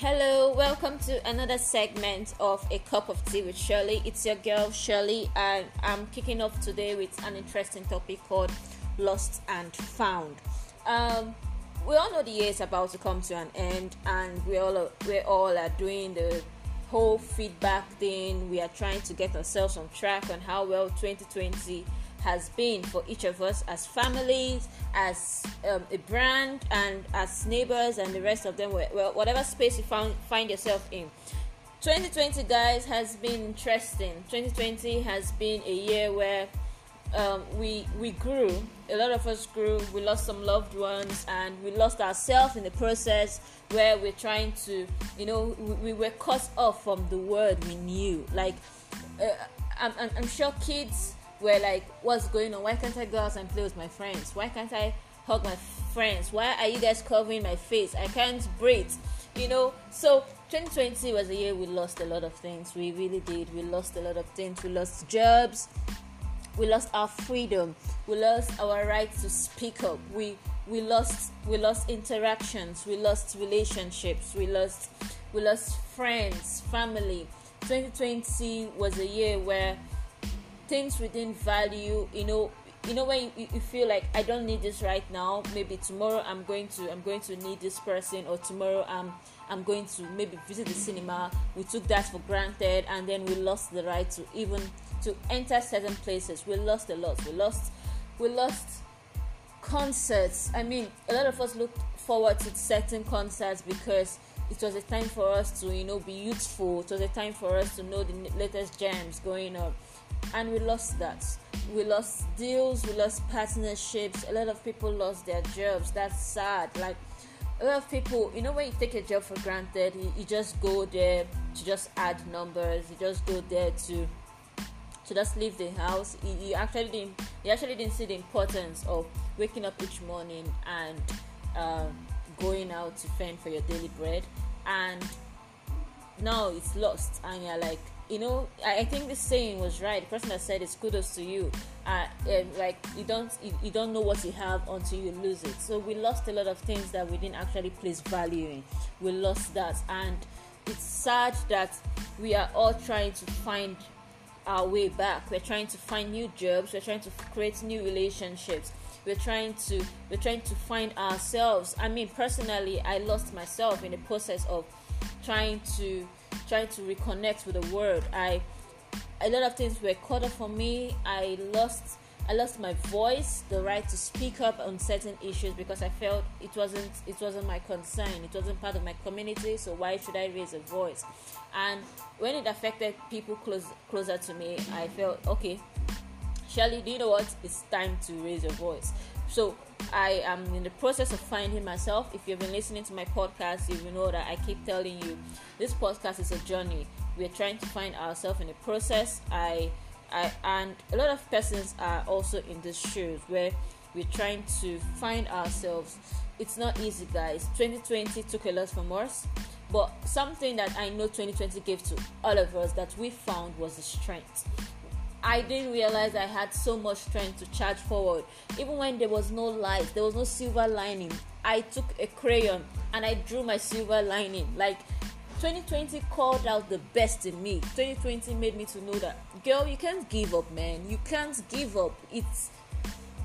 Hello, welcome to another segment of A Cup of Tea with Shirley. It's your girl Shirley, and I'm kicking off today with an interesting topic called Lost and Found. Um, we all know the year is about to come to an end, and we all we all are doing the whole feedback thing. We are trying to get ourselves on track on how well 2020 has been for each of us as families, as um, a brand, and as neighbors, and the rest of them. Well, whatever space you found, find yourself in. 2020, guys, has been interesting. 2020 has been a year where um, we we grew. A lot of us grew. We lost some loved ones, and we lost ourselves in the process. Where we're trying to, you know, we, we were cut off from the world we knew. Like, uh, I'm, I'm sure kids were like, what's going on? Why can't I go out and play with my friends? Why can't I hug my friends? Why are you guys covering my face? I can't breathe. You know, so 2020 was a year we lost a lot of things. We really did. We lost a lot of things. We lost jobs. We lost our freedom. We lost our right to speak up. We we lost we lost interactions. We lost relationships. We lost we lost friends, family. 2020 was a year where things within value you know you know when you, you feel like i don't need this right now. Maybe tomorrow i'm going to i'm going to need this person or tomorrow i'm i'm going to maybe visit the cinema. We took that for granted and then we lost the right to even to enter certain places. We lost a lot. We lost we lost concerts. I mean a lot of us looked forward to certain concerts because it was a time for us to you know be youthful. It was a time for us to know the latest jams going on and we lost that. We lost deals we lost partnerships. A lot of people lost their jobs. That's sad. Like a lot of people you know when you take a job for granted you, you just go there to just add numbers. You just go there to to just leave the house. You, you actually didn't you actually didn't see the importance of waking up each morning and uh, going out to fend for your daily bread. And now it's lost. And you're like you know I, I think this saying was right. The person that said it's kudos to you. Uh, like you don't you, you don't know what you have until you lose it. So we lost a lot of things that we didn't actually place value in. We lost that. And it's sad that we are all trying to find our way back. We're trying to find new jobs. We're trying to create new relationships. We're trying to we're trying to find ourselves. I mean personally i lost myself in the process of trying to trying to reconnect with the world. I a lot of things were cut off for me. I lost I lost my voice, the right to speak up on certain issues because I felt it wasn't it wasn't my concern. It wasn't part of my community, so why should I raise a voice? And when it affected people close closer to me, I felt okay. Shirley, do you know what? It's time to raise your voice. So I am in the process of finding myself. If you've been listening to my podcast, you know that I keep telling you this podcast is a journey. We're trying to find ourselves in the process. I, I, and a lot of persons are also in this shoes where we're trying to find ourselves. It's not easy, guys. 2020 took a lot from us, but something that I know 2020 gave to all of us that we found was the strength I didn't realize I had so much strength to charge forward. Even when there was no light, there was no silver lining. I took a crayon and I drew my silver lining. Like 2020 called out the best in me. 2020 made me to know that, girl, you can't give up, man. You can't give up. It's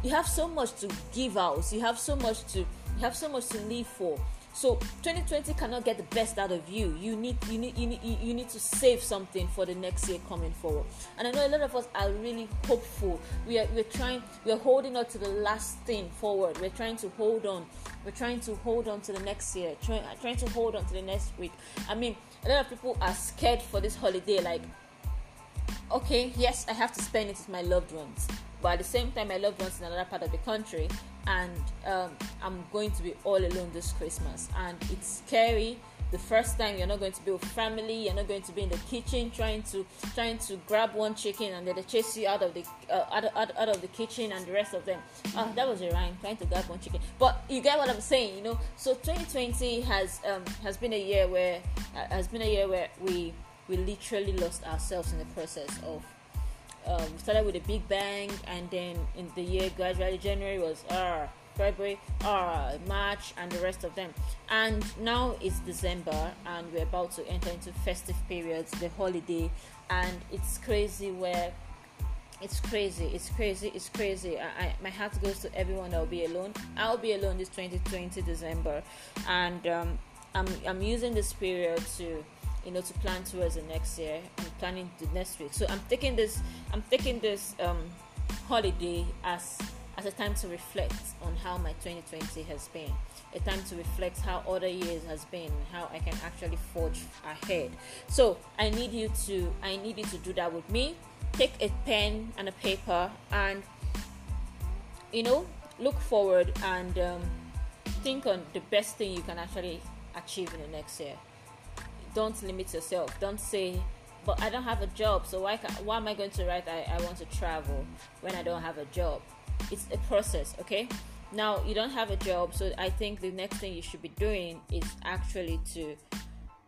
you have so much to give out. You have so much to you have so much to live for. So 2020 cannot get the best out of you. You need you need you need you need to save something for the next year coming forward. And I know a lot of us are really hopeful. We are we're trying we're holding on to the last thing forward. We're trying to hold on. We're trying to hold on to the next year. Trying trying to hold on to the next week. I mean, a lot of people are scared for this holiday. Like, okay, yes, I have to spend it with my loved ones, but at the same time, my loved ones in another part of the country and um, I'm going to be all alone this Christmas. And it's scary. The first time you're not going to be with family, you're not going to be in the kitchen trying to trying to grab one chicken and then they chase you out of the uh, out, out, out of the kitchen and the rest of them. Uh, that was a rhyme, trying to grab one chicken. But you get what I'm saying, you know. So 2020 has um, has been a year where uh, has been a year where we we literally lost ourselves in the process of um, started with a big bang, and then in the year gradually January was ah, February, uh, March, and the rest of them. And now it's December, and we're about to enter into festive periods, the holiday, and it's crazy where it's crazy it's crazy it's crazy I, I, my heart goes to everyone that will be alone i'll be alone this 2020 december and um, I'm, I'm using this period to you know to plan towards the next year i'm planning the next week. So i'm taking this i'm taking this um, holiday as as a time to reflect on how my 2020 has been. A time to reflect how other years has been how i can actually forge ahead. So i need you to i need you to do that with me. Take a pen and a paper and you know look forward and um, think on the best thing you can actually achieve in the next year don't limit yourself don't say but i don't have a job so why, can, why am i going to write I, I want to travel when i don't have a job it's a process okay now you don't have a job so i think the next thing you should be doing is actually to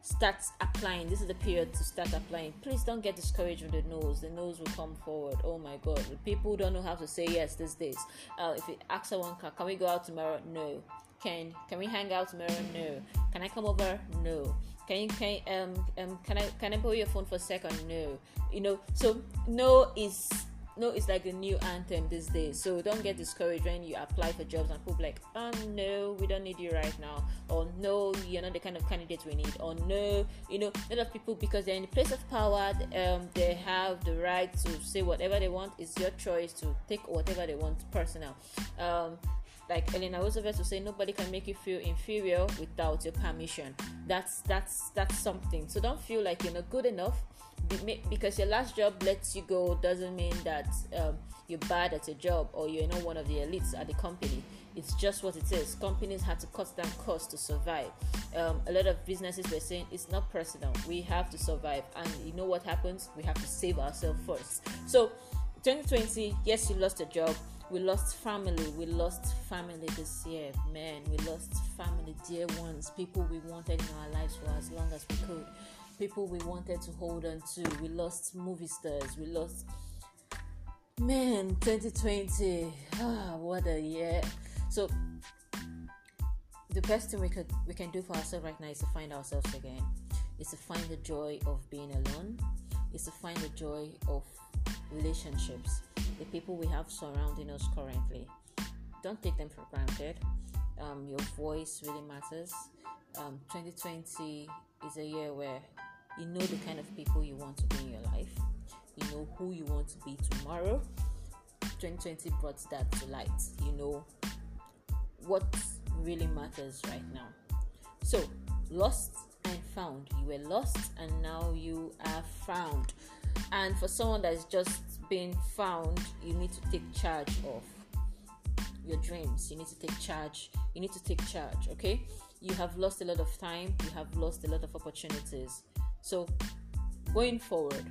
start applying. This is the period to start applying. Please don't get discouraged with the no's. The no's will come forward. Oh my God, people don't know how to say yes these days. Uh, if you ask someone, can, can we go out tomorrow? No. Can can we hang out tomorrow? No. Can I come over? No. Can you can um um can I can I borrow your phone for a second? No. You know, so no is no is like a new anthem these days. So don't get discouraged when you apply for jobs and people like um no we don't need you right now. Or no you're not the kind of candidate we need. Or no you know a lot of people because they're in a place of power um, they have the right to say whatever they want. It's your choice to take whatever they want personal. Um, like Eleanor Roosevelt would say, nobody can make you feel inferior without your permission. That's that's that's something. So don't feel like you're not good enough because your last job lets you go doesn't mean that um, you're bad at your job or you're not one of the elites at the company. It's just what it is. Companies had to cut down costs to survive. Um, a lot of businesses were saying it's not personal. We have to survive, and you know what happens? We have to save ourselves first. So, 2020, yes, you lost a job. We lost family. We lost family this year, man. We lost family, dear ones, people we wanted in our lives for as long as we could people we wanted to hold on to. We lost movie stars. We lost. Man, 2020. Ah, what a year. So, the best thing we could we can do for ourselves right now is to find ourselves again. Is to find the joy of being alone. Is to find the joy of relationships. The people we have surrounding us currently. Don't take them for granted. Um, your voice really matters. Um, 2020 is a year where you know the kind of people you want to be in your life. You know who you want to be tomorrow. 2020 brought that to light. You know what really matters right now. So, lost and found. You were lost and now you are found. And for someone that's just been found, you need to take charge of your dreams. You need to take charge. You need to take charge, okay? You have lost a lot of time, you have lost a lot of opportunities. So, going forward,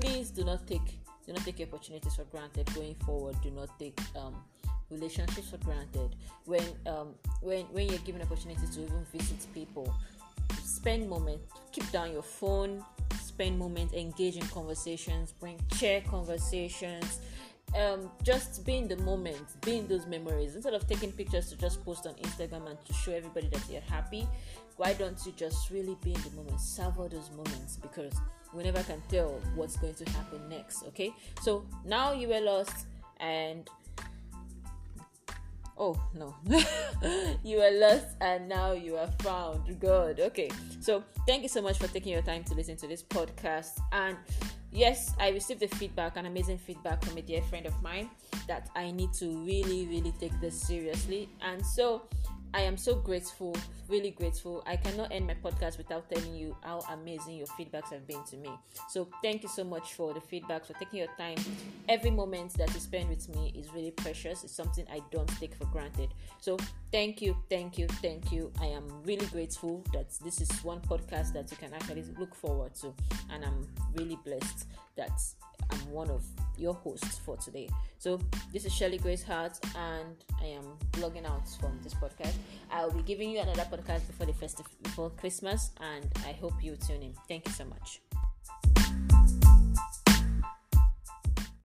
please do not take do not take opportunities for granted. Going forward, do not take um, relationships for granted. When um, when when you're given opportunities to even visit people, spend moment. Keep down your phone. Spend moment. Engage in conversations. Bring chair conversations um, just be in the moment, be in those memories. Instead of taking pictures to just post on Instagram and to show everybody that you're happy, why don't you just really be in the moment, savor those moments because we never can tell what's going to happen next. Okay, so now you were lost and oh no. You were lost and now you are found. Good. Okay. So thank you so much for taking your time to listen to this podcast. And yes, I received the feedback, an amazing feedback from a dear friend of mine that I need to really, really take this seriously. And so I am so grateful, really grateful. I cannot end my podcast without telling you how amazing your feedbacks have been to me. So, thank you so much for the feedback, for taking your time. Every moment that you spend with me is really precious. It's something I don't take for granted. So, thank you, thank you, thank you. I am really grateful that this is one podcast that you can actually look forward to, and I'm really blessed that I'm one of your hosts for today. So this is Shirley Grace Hart, and I am logging out from this podcast. I will be giving you another podcast before the festive before Christmas, and I hope you tune in. Thank you so much.